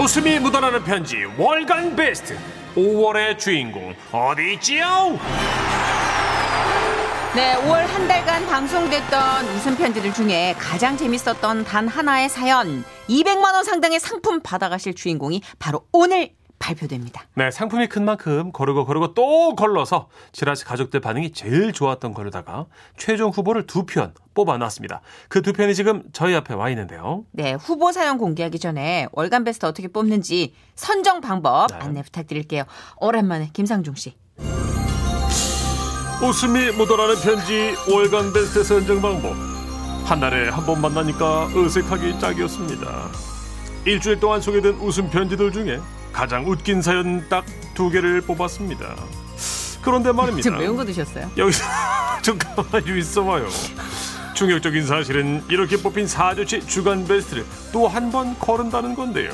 웃음이 묻어나는 편지 월간 베스트 5월의 주인공 어디 있지요? 네, 5월 한 달간 방송됐던 웃음 편지들 중에 가장 재밌었던 단 하나의 사연 200만 원 상당의 상품 받아가실 주인공이 바로 오늘 발표됩니다. 네, 상품이 큰 만큼 거르고 거르고 또 걸러서 지라시 가족들 반응이 제일 좋았던 걸로다가 최종 후보를 두 편 뽑아놨습니다. 그 두 편이 지금 저희 앞에 와 있는데요. 네, 후보 사연 공개하기 전에 월간 베스트 어떻게 뽑는지 선정 방법 네. 안내 부탁드릴게요. 오랜만에 김상중 씨. 웃음이 묻어나는 편지 월간 베스트 선정 방법 한 달에 한 번 만나니까 어색하기 짝이었습니다. 일주일 동안 소개된 웃음 편지들 중에 가장 웃긴 사연 딱 두 개를 뽑았습니다. 그런데 말입니다. 지금 매운 거 드셨어요? 여기서 좀 가만히 좀 있어봐요. 충격적인 사실은 이렇게 뽑힌 사주치 주간 베스트를 또 한 번 거른다는 건데요.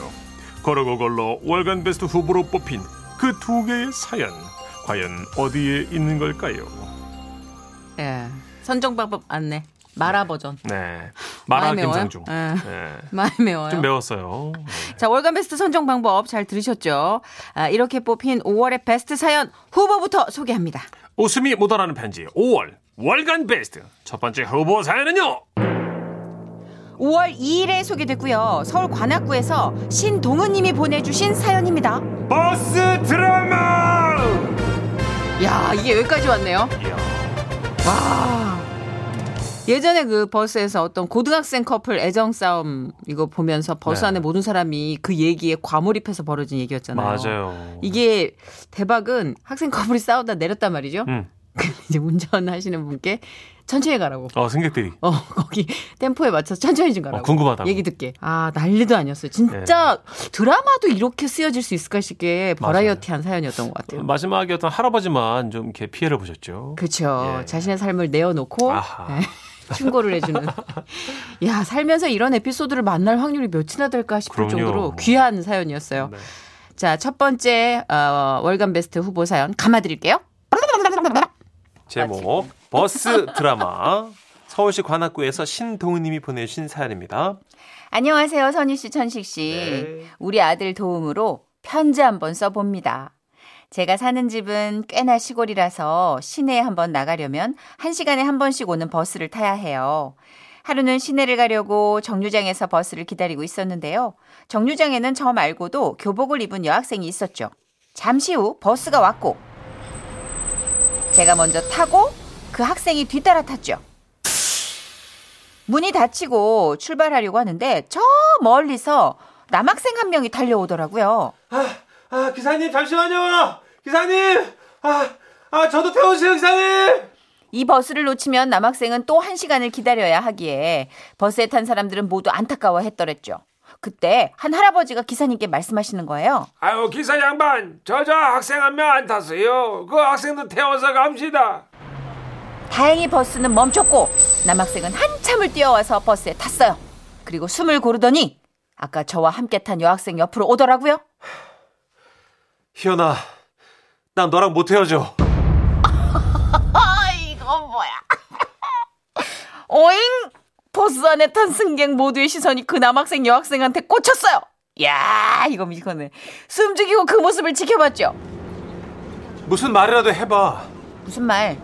걸어고 걸러 월간 베스트 후보로 뽑힌 그 두 개의 사연 과연 어디에 있는 걸까요? 예. 선정 방법 안내. 마라 버전. 네, 마라? 김상중. 예. 네. 많이 매워요. 좀 매웠어요. 자, 월간 베스트 선정 방법 잘 들으셨죠? 아, 이렇게 뽑힌 5월의 베스트 사연 후보부터 소개합니다. 웃음이 묻어나는 편지 5월 월간 베스트 첫 번째 후보 사연은요. 5월 2일에 소개됐고요. 서울 관악구에서 신동은님이 보내주신 사연입니다. 버스 드라마. 야, 이게 여기까지 왔네요. 이야. 와. 예전에 그 버스에서 어떤 고등학생 커플 애정 싸움 이거 보면서 버스 네. 안에 모든 사람이 그 얘기에 과몰입해서 벌어진 얘기였잖아요. 맞아요. 이게 대박은 학생 커플이 싸우다 내렸단 말이죠. 음. 이제 운전하시는 분께 천천히 가라고. 어 승객들이 어, 거기 템포에 맞춰서 천천히 좀 가라고. 어, 궁금하다고. 얘기 듣게. 아, 난리도 아니었어요. 진짜 드라마도 이렇게 쓰여질 수 있을까 싶게 버라이어티한 사연이었던 것 같아요. 마지막에 어떤 할아버지만 좀 이렇게 피해를 보셨죠. 그렇죠. 예. 자신의 삶을 내어놓고 아하. 네, 충고를 해주는. 야 살면서 이런 에피소드를 만날 확률이 몇이나 될까 싶을 그럼요. 정도로 귀한 사연이었어요. 네. 자첫 번째 어, 월간 베스트 후보 사연 감아드릴게요. 제목 버스 드라마 서울시 관악구에서 신동우님이 보내주신 사연입니다. 안녕하세요 선희 씨, 천식 씨. 네. 우리 아들 도움으로 편지 한번 써봅니다. 제가 사는 집은 꽤나 시골이라서 시내에 한번 나가려면 한 시간에 한 번씩 오는 버스를 타야 해요. 하루는 시내를 가려고 정류장에서 버스를 기다리고 있었는데요. 정류장에는 저 말고도 교복을 입은 여학생이 있었죠. 잠시 후 버스가 왔고 제가 먼저 타고 그 학생이 뒤따라 탔죠. 문이 닫히고 출발하려고 하는데 저 멀리서 남학생 한 명이 달려오더라고요. 아, 아 기사님 잠시만요. 기사님, 아, 아 저도 태워주세요 기사님. 이 버스를 놓치면 남학생은 또 한 시간을 기다려야 하기에 버스에 탄 사람들은 모두 안타까워 했더랬죠. 그때 한 할아버지가 기사님께 말씀하시는 거예요. 아유 기사 양반 저 저 학생 한 명 안 탔어요 그 학생도 태워서 갑시다 다행히 버스는 멈췄고 남학생은 한참을 뛰어와서 버스에 탔어요. 그리고 숨을 고르더니 아까 저와 함께 탄 여학생 옆으로 오더라고요. 희연아, 난 너랑 못 헤어져. 아, 이건 뭐야? 오잉! 버스 안에 탄 승객 모두의 시선이 그 남학생 여학생한테 꽂혔어요. 야, 이거 이거네. 숨죽이고 그 모습을 지켜봤죠. 무슨 말이라도 해봐. 무슨 말?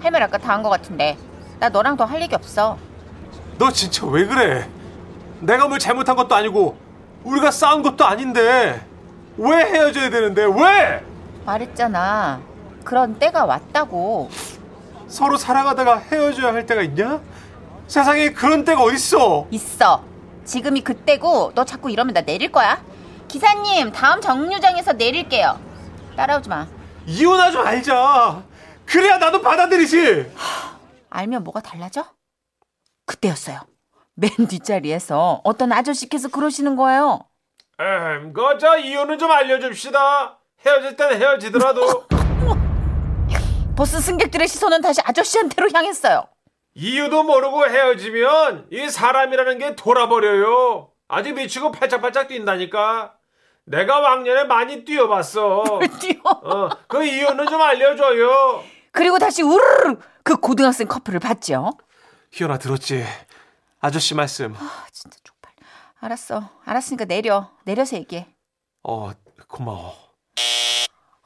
할 말 아까 다 한 것 같은데. 나 너랑 더 할 얘기 없어. 너 진짜 왜 그래? 내가 뭘 잘못한 것도 아니고 우리가 싸운 것도 아닌데 왜 헤어져야 되는데 왜? 말했잖아. 그런 때가 왔다고. 서로 사랑하다가 헤어져야 할 때가 있냐? 세상에 그런 때가 어딨어? 있어. 지금이 그때고 너 자꾸 이러면 나 내릴 거야. 기사님, 다음 정류장에서 내릴게요. 따라오지 마. 이혼하지 말자. 그래야 나도 받아들이지. 알면 뭐가 달라져? 그때였어요. 맨 뒷자리에서 어떤 아저씨께서 그러시는 거예요. 음, 그저 이유는 좀 알려줍시다 헤어질 땐 헤어지더라도 버스 승객들의 시선은 다시 아저씨한테로 향했어요. 이유도 모르고 헤어지면 이 사람이라는 게 돌아버려요 아직 미치고 팔짝팔짝 뛴다니까 내가 왕년에 많이 뛰어봤어 뛰어. 어, 그 이유는 좀 알려줘요 그리고 다시 우르르 그 고등학생 커플을 봤죠. 희연아 들었지? 아저씨 말씀. 아 진짜. 알았어. 알았으니까 내려. 내려서 얘기해. 어, 고마워.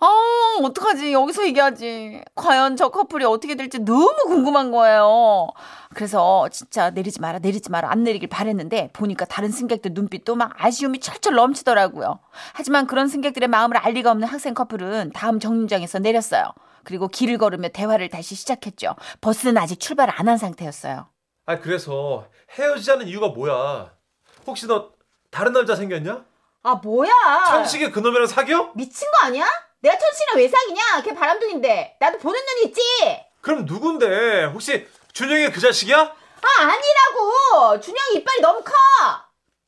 아, 어떡하지? 여기서 얘기하지. 과연 저 커플이 어떻게 될지 너무 궁금한 거예요. 그래서 진짜 내리지 마라, 내리지 마라, 안 내리길 바랬는데 보니까 다른 승객들 눈빛도 막 아쉬움이 철철 넘치더라고요. 하지만 그런 승객들의 마음을 알 리가 없는 학생 커플은 다음 정류장에서 내렸어요. 그리고 길을 걸으며 대화를 다시 시작했죠. 버스는 아직 출발을 안 한 상태였어요. 아, 그래서 헤어지자는 이유가 뭐야? 혹시 너 다른 남자 생겼냐? 아, 뭐야? 천식이 그놈이랑 사겨? 미친 거 아니야? 내가 천식이랑 왜 사귀냐? 걔 바람둥인데. 나도 보는 눈이 있지? 그럼 누군데? 혹시 준영이 그 자식이야? 아, 아니라고! 준영이 이빨이 너무 커!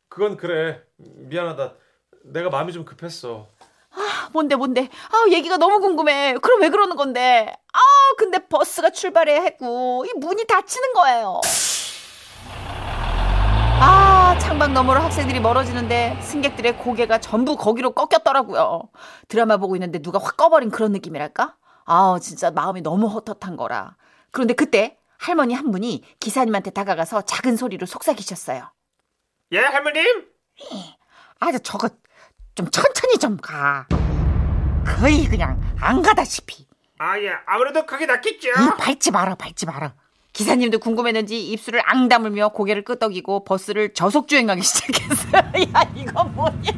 그건 그래. 미안하다. 내가 마음이 좀 급했어. 뭔데 뭔데 아 얘기가 너무 궁금해 그럼 왜 그러는 건데 아 근데 버스가 출발해야 했고 이 문이 닫히는 거예요 아 창밖 너머로 학생들이 멀어지는데 승객들의 고개가 전부 거기로 꺾였더라고요 드라마 보고 있는데 누가 확 꺼버린 그런 느낌이랄까 아 진짜 마음이 너무 헛헛한 거라 그런데 그때 할머니 한 분이 기사님한테 다가가서 작은 소리로 속삭이셨어요 예, 할머님? 아 저거 좀 천천히 좀 가. 거의 그냥 안 가다시피. 아, 예. 아무래도 그게 낫겠죠. 이 밟지 마라, 밟지 마라. 기사님도 궁금했는지 입술을 앙 다물며 고개를 끄덕이고 버스를 저속 주행하기 시작했어요. 야, 이거 뭐냐?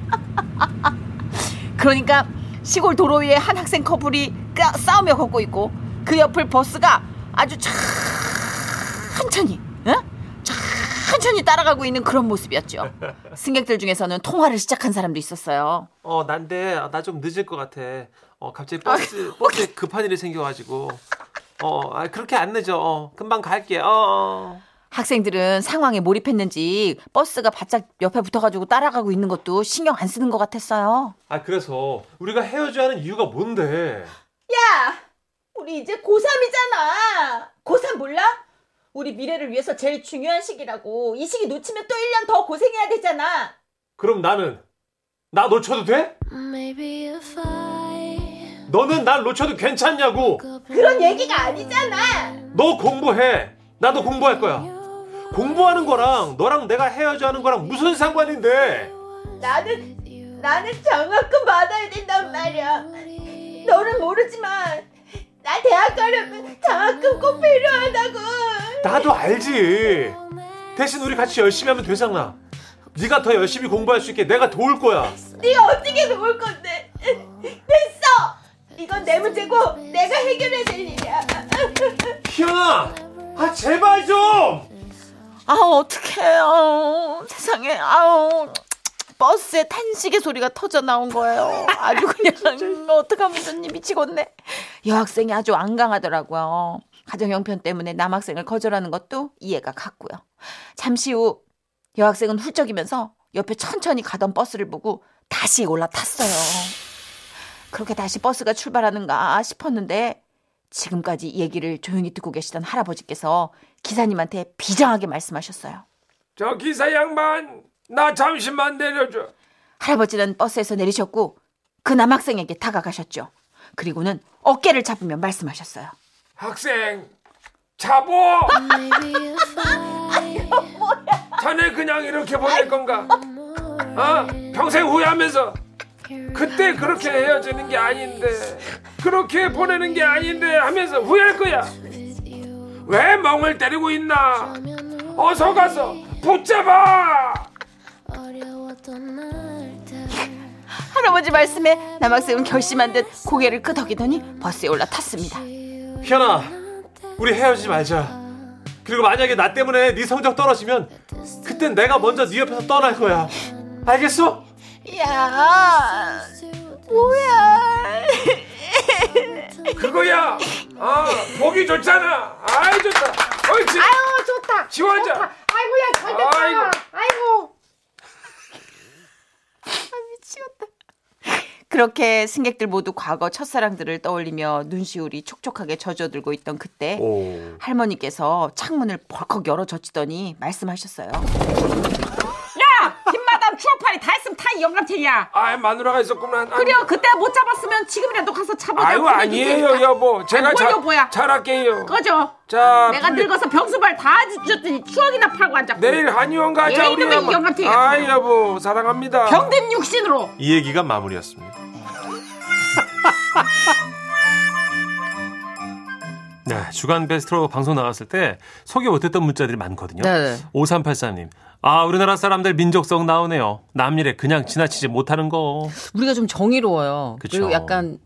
그러니까 시골 도로 위에 한 학생 커플이 까- 싸우며 걷고 있고 그 옆을 버스가 아주 천천히, 응? 천천히 따라가고 있는 그런 모습이었죠. 승객들 중에서는 통화를 시작한 사람도 있었어요. 어, 난데 나 좀 늦을 것 같아. 어, 갑자기 버스 버스에 급한 일이 생겨가지고. 어, 아, 그렇게 안 늦어. 어, 금방 갈게. 어, 어. 학생들은 상황에 몰입했는지 버스가 바짝 옆에 붙어가지고 따라가고 있는 것도 신경 안 쓰는 것 같았어요. 아, 그래서 우리가 헤어져야 하는 이유가 뭔데? 야, 우리 이제 고3이잖아. 고3 몰라? 우리 미래를 위해서 제일 중요한 시기라고. 이 시기 놓치면 또 1년 더 고생해야 되잖아. 그럼 나는 나 놓쳐도 돼? Maybe if I 너는 날 놓쳐도 괜찮냐고. 그런 얘기가 아니잖아. 너 공부해. 나도 공부할 거야. 공부하는 거랑 너랑 내가 헤어져 하는 거랑 무슨 상관인데? 나는 나는 장학금 받아야 된단 말이야. 너는 모르지만 나 대학 가려면 장학금 꼭 필요하다고. 나도 알지. 대신 우리 같이 열심히 하면 되잖아. 네가 더 열심히 공부할 수 있게 내가 도울 거야. 네가 어떻게 도울 건데? 이건 내 문제고 내가 해결해야 될 일이야. 희연아, 아 제발 좀. 아 어떡해요. 세상에 아우 버스에 탄식의 소리가 터져 나온 거예요. 아주 그냥 어떡하면 좋니 미치겠네. 여학생이 아주 완강하더라고요. 가정 형편 때문에 남학생을 거절하는 것도 이해가 갔고요. 잠시 후 여학생은 훌쩍이면서 옆에 천천히 가던 버스를 보고 다시 올라탔어요. 그렇게 다시 버스가 출발하는가 싶었는데 지금까지 얘기를 조용히 듣고 계시던 할아버지께서 기사님한테 비장하게 말씀하셨어요. 저 기사 양반, 나 잠시만 내려줘. 할아버지는 버스에서 내리셨고 그 남학생에게 다가가셨죠. 그리고는 어깨를 잡으며 말씀하셨어요. 학생, 자보. I 자네 그냥 이렇게 보낼 건가? 어? 평생 후회하면서 그때 그렇게 헤어지는 게 아닌데 그렇게 보내는 게 아닌데 하면서 후회할 거야. 왜 멍을 때리고 있나? 어서 가서 붙잡아. 할아버지 말씀에 남학생은 결심한 듯 고개를 끄덕이더니 버스에 올라탔습니다. 희연아, 우리 헤어지지 말자. 그리고 만약에 나 때문에 네 성적 떨어지면 그땐 내가 먼저 네 옆에서 떠날 거야. 알겠어? 야, 뭐야? 그거야. 아, 보기 좋잖아. 아이 좋다. 옳지. 아유 좋다. 지워져. 아이고야 잘 됐다. 아이고. 아이고. 아 미치겠다. 그렇게 승객들 모두 과거 첫사랑들을 떠올리며 눈시울이 촉촉하게 젖어들고 있던 그때 오. 할머니께서 창문을 벌컥 열어 젖히더니 말씀하셨어요. 야. 아 마누라가 있었구만. 그래 그때 못 잡았으면 지금이라도 가서 잡아내. 아유 아니에요 여보. 제가 뭘 자, 여보야. 잘할게요. 꺼져. 자 내가 풀리- 늙어서 병수발 다 주셨더니 추억이나 팔고 앉았고. 내일 한의원 가자 에이, 우리 여보. 영감탱이 아. 여보 사랑합니다. 병든 육신으로. 이 얘기가 마무리였습니다. 네, 주간 베스트로 방송 나갔을 때 소개 못했던 문자들이 많거든요. 네. 5383님. 아, 우리나라 사람들 민족성 나오네요. 남일에 그냥 지나치지 못하는 거. 우리가 좀 정의로워요. 그쵸. 그리고 약간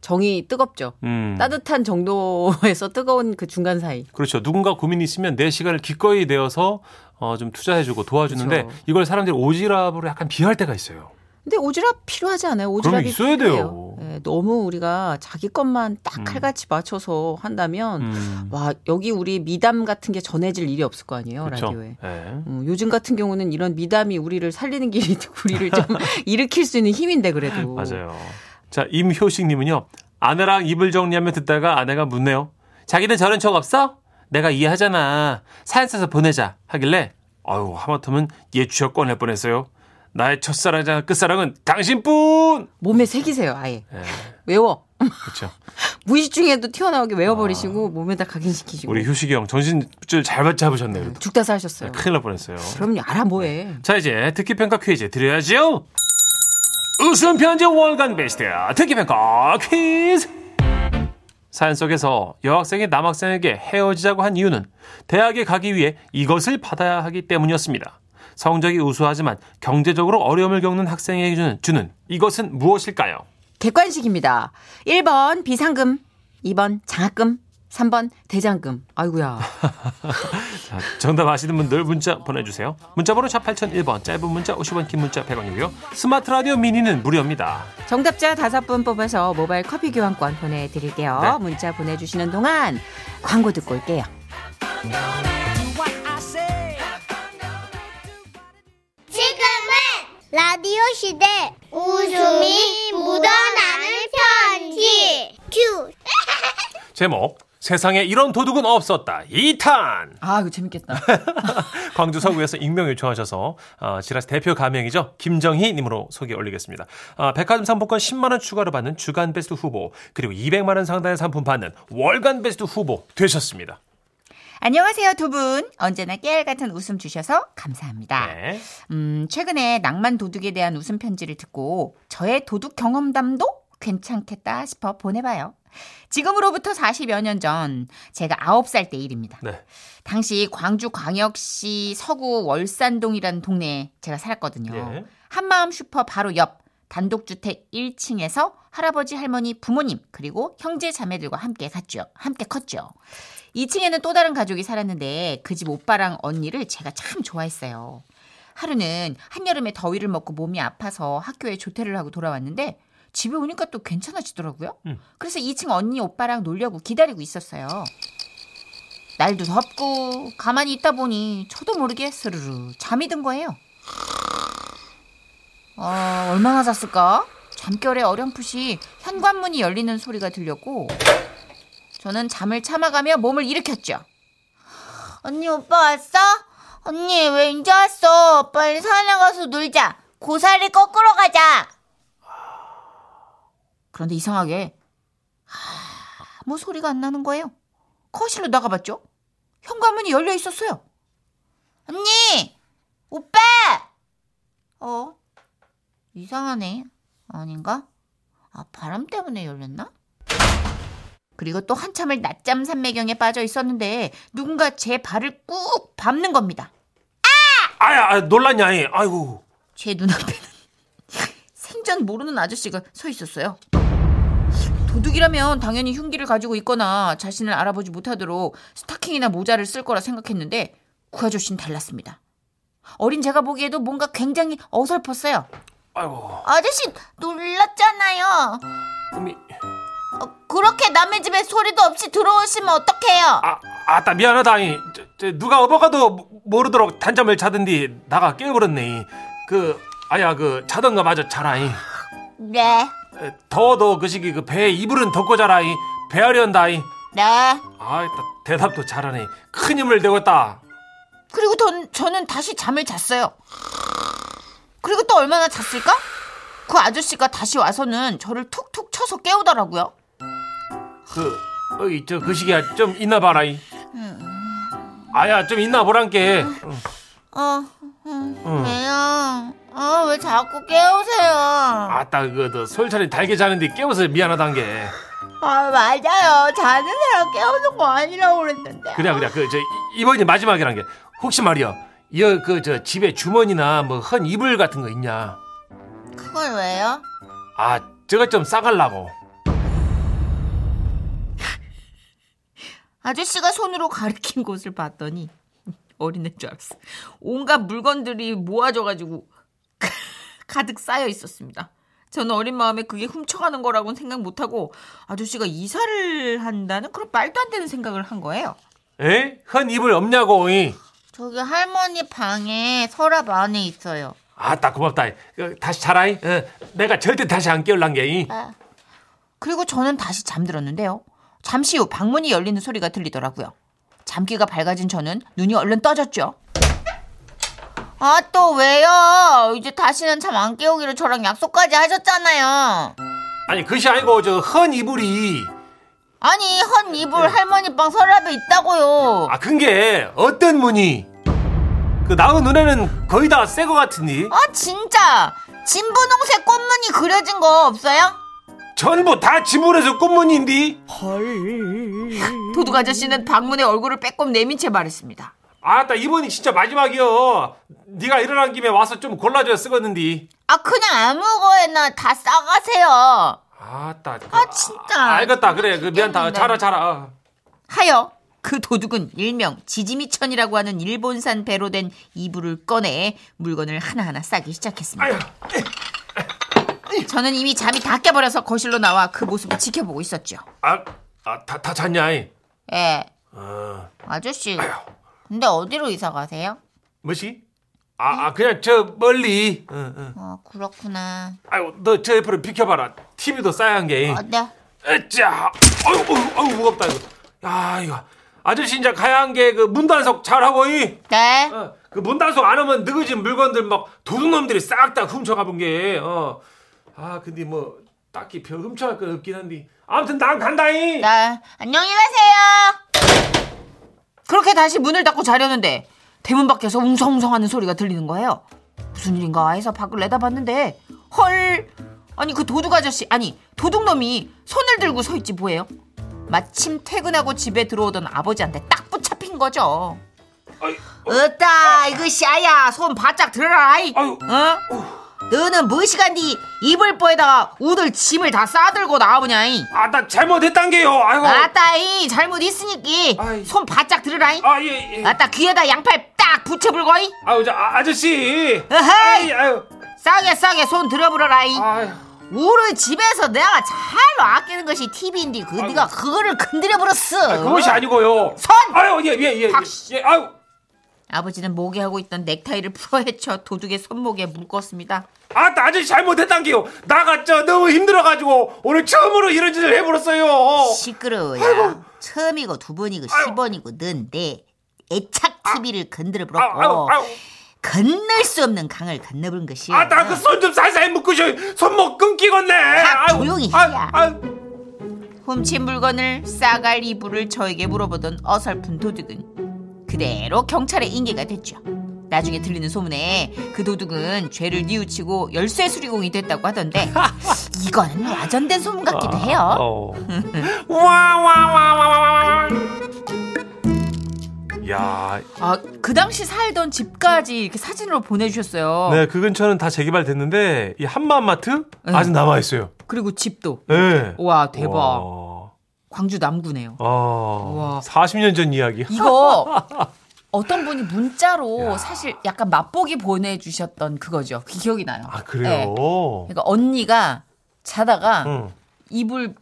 정이 뜨겁죠. 음. 따뜻한 정도에서 뜨거운 그 중간 사이. 그렇죠. 누군가 고민이 있으면 내 시간을 기꺼이 내어서 어, 좀 투자해주고 도와주는데 그렇죠. 이걸 사람들이 오지랖으로 약간 비할 때가 있어요. 근데 오지랖 필요하지 않아요? 오지랖이 그럼 있어야 돼요. 필요해요. 예, 너무 우리가 자기 것만 딱 음. 칼같이 맞춰서 한다면 음. 와 여기 우리 미담 같은 게 전해질 일이 없을 거 아니에요 그렇죠. 라디오에. 네. 음, 요즘 같은 경우는 이런 미담이 우리를 살리는 길이 우리를 좀 일으킬 수 있는 힘인데 그래도. 맞아요. 자, 임효식님은요. 아내랑 이불 정리하며 듣다가 아내가 묻네요. 자기는 저런 적 없어? 내가 이해하잖아. 사연 써서 보내자. 하길래 아유 하마터면 얘 취업 꺼낼 뻔했어요. 나의 첫사랑이자 끝사랑은 당신뿐. 몸에 새기세요 아예. 예, 외워. 그렇죠. 무의식 중에도 튀어나오게 외워버리시고 몸에다 각인시키시고. 아. 우리 효식이 형 정신줄 잘 잡으셨네. 그래도. 죽다 사셨어요. 큰일 날 뻔했어요. 그럼요 알아 뭐해. 자 이제 듣기평가 퀴즈 드려야죠. 웃음 편지 월간 베스트 듣기평가 퀴즈. 사연 속에서 여학생이 남학생에게 헤어지자고 한 이유는 대학에 가기 위해 이것을 받아야 하기 때문이었습니다. 성적이 우수하지만 경제적으로 어려움을 겪는 학생에게 주는, 주는 이것은 무엇일까요? 객관식입니다. 1번 비상금, 2번 장학금, 3번 대장금. 아이고야. 자, 정답 아시는 분들 문자 보내주세요. 문자번호 샵 8001번 짧은 문자 50원 긴 문자 100원이고요. 스마트 라디오 미니는 무료입니다. 정답자 다섯 분 뽑아서 모바일 커피 교환권 보내드릴게요. 네. 문자 보내주시는 동안 광고 듣고 올게요. 라디오 시대 웃음이 묻어나는 편지 큐 제목 세상에 이런 도둑은 없었다. 2탄. 아, 이거 재밌겠다. 광주 서구에서 익명 요청하셔서 어, 지라시 대표 가명이죠. 김정희 님으로 소개 올리겠습니다. 아, 백화점 상품권 10만 원 추가로 받는 주간 베스트 후보 그리고 200만 원 상당의 상품 받는 월간 베스트 후보 되셨습니다. 안녕하세요, 두 분. 언제나 깨알 같은 웃음 주셔서 감사합니다. 네. 음, 최근에 낭만 도둑에 대한 웃음 편지를 듣고 저의 도둑 경험담도 괜찮겠다 싶어 보내봐요. 지금으로부터 40여 년 전 제가 9살 때 일입니다. 네. 당시 광주 광역시 서구 월산동이라는 동네에 제가 살았거든요. 예. 한마음 슈퍼 바로 옆 단독주택 1층에서 할아버지 할머니 부모님 그리고 형제 자매들과 함께 갔죠. 함께 컸죠. 2층에는 또 다른 가족이 살았는데 그 집 오빠랑 언니를 제가 참 좋아했어요. 하루는 한여름에 더위를 먹고 몸이 아파서 학교에 조퇴를 하고 돌아왔는데 집에 오니까 또 괜찮아지더라고요. 음. 그래서 2층 언니 오빠랑 놀려고 기다리고 있었어요. 날도 덥고 가만히 있다 보니 저도 모르게 스르르 잠이 든 거예요. 어, 얼마나 잤을까? 잠결에 어렴풋이 현관문이 열리는 소리가 들렸고 저는 잠을 참아가며 몸을 일으켰죠. 언니 오빠 왔어? 언니 왜 이제 왔어? 빨리 산에 가서 놀자. 고사리 거꾸로 가자. 그런데 이상하게 아무 소리가 안 나는 거예요. 거실로 나가봤죠. 현관문이 열려 있었어요. 언니, 오빠. 어? 이상하네. 아닌가? 아 바람 때문에 열렸나? 그리고 또 한참을 낮잠 산매경에 빠져 있었는데 누군가 제 발을 꾹 밟는 겁니다. 아야 아, 놀랐냐? 이. 아이고. 제 눈앞에는 생전 모르는 아저씨가 서 있었어요. 도둑이라면 당연히 흉기를 가지고 있거나 자신을 알아보지 못하도록 스타킹이나 모자를 쓸 거라 생각했는데 그 아저씨는 달랐습니다. 어린 제가 보기에도 뭔가 굉장히 어설펐어요. 아이고. 아저씨 놀랐잖아요. 어미. 어, 그렇게 남의 집에 소리도 없이 들어오시면 어떡해요? 아, 아따 미안하다. 이. 저, 저, 누가 어버가도 모르도록 단잠을 자던디 나가 깨버렸네. 그 아야 그 자던가 마저 자라이. 네, 에, 더워도 그 시기 그 배에 이불은 덮고 자라이. 배하련다이. 네. 아따 대답도 잘하네. 큰 힘을 내었다. 그리고 전, 저는 다시 잠을 잤어요. 그리고 또 얼마나 잤을까? 그 아저씨가 다시 와서는 저를 툭툭 쳐서 깨우더라고요. 그 어 이 저 그 시기야 좀 있나 봐라 이. 아야 좀 있나 보란께. 응. 어, 음, 왜요? 아, 왜 자꾸 깨우세요? 아따 그너 솔찬이 달게 자는데 깨워서 미안하단 게. 아, 맞아요. 자는 사람 깨우는 거 아니라고 그랬는데. 그래 그래 그 저 이번이 마지막이란 게 혹시 말이야 이그 저 집에 주머니나 뭐 헌 이불 같은 거 있냐? 그걸 왜요? 아 저것 좀 싸갈라고. 아저씨가 손으로 가리킨 곳을 봤더니 어린애인 줄 알았어. 온갖 물건들이 모아져가지고 가득 쌓여 있었습니다. 저는 어린 마음에 그게 훔쳐가는 거라고는 생각 못하고 아저씨가 이사를 한다는 그런 말도 안 되는 생각을 한 거예요. 에? 헌 이불 없냐고. 이. 저기 할머니 방에 서랍 안에 있어요. 아따 고맙다. 그, 다시 자라 이. 어, 내가 절대 다시 안 깨울란 게. 이. 그리고 저는 다시 잠들었는데요. 잠시 후 방문이 열리는 소리가 들리더라고요. 잠기가 밝아진 저는 눈이 얼른 떠졌죠. 아, 또 왜요? 이제 다시는 잠 안 깨우기로 저랑 약속까지 하셨잖아요. 아니 그것이 아니고 저 헌 이불이 아니, 헌 이불 할머니 방 서랍에 있다고요. 아 근게 어떤 문이 그 나의 눈에는 거의 다 새 거 같은데 아, 진짜. 진분홍색 꽃무늬 그려진 거 없어요? 전부 다 지문에서 꽃무늬인데 도둑 아저씨는 방문에 얼굴을 빼꼼 내민 채 말했습니다. 아따 이번이 진짜 마지막이여 네가 일어난 김에 와서 좀 골라줘야 쓰겠는데 아, 그냥 아무 거에나 다 싸가세요. 아따 그, 아, 진짜. 아, 알겠다 그래 그 미안다. 자라 자라 하여 그 도둑은 일명 지지미천이라고 하는 일본산 배로 된 이불을 꺼내 물건을 하나하나 싸기 시작했습니다. 아유 저는 이미 잠이 다 깨버려서 거실로 나와 그 모습을 지켜보고 있었죠. 아다 다 잤냐 이? 예, 어 아저씨. 근데 어디로 이사 가세요? 뭐시? 아, 아 그냥 저 멀리 응, 응. 아, 그렇구나. 아유 너 저 옆으로 비켜봐라 TV도 싸얀 게 아, 네. 으짜 어유 어유 무겁다 이거 야 이거 아저씨 이제 가야 한 게 그 문단속 잘하고 이 네. 어, 그 문단속 안 하면 느그진 물건들 막 도둑놈들이 싹 다 훔쳐가 본 게 어. 아 근데 뭐 딱히 별 훔쳐갈 건 없긴 한데 아무튼 난 간다잉 네. 안녕히 가세요. 그렇게 다시 문을 닫고 자려는데 대문 밖에서 웅성웅성하는 소리가 들리는 거예요. 무슨 일인가 해서 밖을 내다봤는데 헐 아니 그 도둑 아저씨 아니 도둑놈이 손을 들고 서 있지 뭐예요? 마침 퇴근하고 집에 들어오던 아버지한테 딱 붙잡힌 거죠. 아이, 어 따 이거 씨야 손 바짝 들어라 이. 아유 어? 너는 무시간디? 이불보에다가 우들 짐을 다 싸들고 이. 아나 잘못했단 게요. 아이고. 아따이 잘못 있으니까 아이. 손 바짝 들으라이 아예 예. 아따 귀에다 양팔 딱 붙여불거이. 아유 저 아, 아저씨. 어헤이. 싸게 싸게 손 들어불어라이 아유 우리 집에서 내가 잘 아끼는 것이 TV인데 그 네가 그거를 건드려 버렸어. 그것이 아니고요. 손! 아유 예예예 예, 박- 예, 아유. 아버지는 목에 하고 있던 넥타이를 풀어 헤쳐 도둑의 손목에 묶었습니다 아따 아저씨 잘못했단 게요. 나가 저 너무 힘들어가지고 오늘 처음으로 이런 짓을 해버렸어요. 시끄러워야 처음이고 두 번이고 아유. 십 번이고 는데 애착 TV를 건드려 아유 아유 버렸고 건널 수 없는 강을 건너버린 것이야 아따 그손 좀 살살 묶으셔. 손목 끊기겠네. 다 아유, 조용히 해야. 훔친 물건을 싸갈 이불을 저에게 물어보던 어설픈 도둑은 그대로 경찰에 인계가 됐죠. 나중에 들리는 소문에 그 도둑은 죄를 뉘우치고 열쇠 수리공이 됐다고 하던데 이거는 와전된 소문 같기도 해요. 어. 와와와와와 야, 아, 그 당시 살던 집까지 이렇게 사진으로 보내주셨어요. 네, 그 근처는 다 재개발됐는데 이 한마마트 네. 아직 남아 있어요. 그리고 집도. 네. 와 대박. 와. 광주 남구네요. 아, 와. 40년 전 이야기. 이거 어떤 분이 문자로 사실 약간 맛보기 보내주셨던 그거죠. 그 기억이 나요. 아, 네. 그래요? 그러니까 언니가 자다가 응. 이불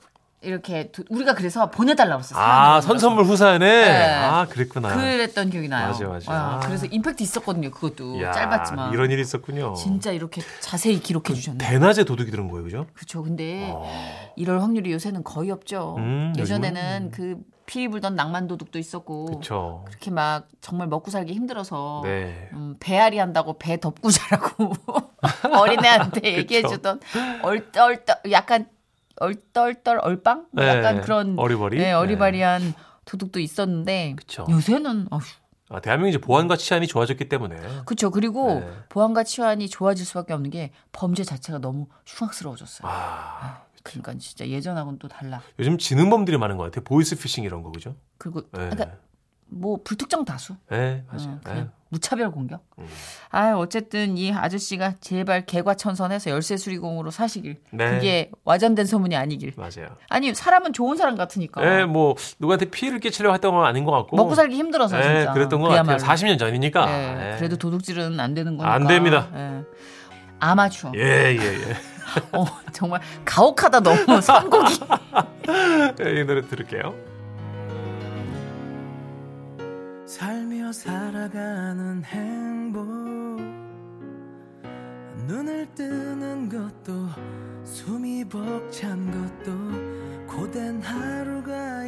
이렇게 두- 우리가 그래서 보내달라고 했어. 아, 선선물 후사연에? 네. 아, 그랬구나. 그랬던 기억이 나요. 맞아, 맞아. 아, 아. 그래서 임팩트 있었거든요. 그것도 야, 짧았지만. 이런 일이 있었군요. 진짜 이렇게 자세히 기록해 주셨네. 대낮에 도둑이 들은 거예요, 그죠? 그렇죠. 근데 어. 이럴 확률이 요새는 거의 없죠. 음, 예전에는 그 피리 불던 낭만 도둑도 있었고 그쵸. 그렇게 막 정말 먹고 살기 힘들어서 네. 음, 배앓이 한다고 배 덮고 자라고 어린애한테 얘기해주던 얼떨떨 약간 얼떨떨 얼빵 네, 약간 그런 어리버리? 네, 어리바리한 도둑도 있었는데 그쵸. 요새는 어휴, 아, 대한민국이 이제 보안과 치안이 좋아졌기 때문에. 그렇죠. 그리고 네. 보안과 치안이 좋아질 수밖에 없는 게 범죄 자체가 너무 흉악스러워졌어요. 아, 그러니까 진짜 예전하고는 또 달라. 요즘 지능범들이 많은 것 같아요. 보이스피싱 이런 거, 그죠? 그리고 네. 그러니까 뭐 불특정 다수. 네, 맞아요. 어, 네. 그냥 무차별 공격. 음. 아 어쨌든 이 아저씨가 제발 개과천선해서 열쇠 수리공으로 사시길. 네. 그게 와전된 소문이 아니길. 맞아요. 아니 사람은 좋은 사람 같으니까. 네, 뭐 누구한테 피해를 끼치려고 했던 건 아닌 것 같고. 먹고 살기 힘들어서 네, 진짜. 그랬던 것 그야말로. 같아요. 40년 전이니까. 네, 네. 그래도 도둑질은 안 되는 거니까. 안 됩니다. 네. 아마추어. 예, 예, 예. 어, 정말 가혹하다 너무 선곡이. 네, 이 노래 들을게요. 살며 살아가는 행복 눈을 뜨는 것도 숨이 벅찬 것도 고된 하루가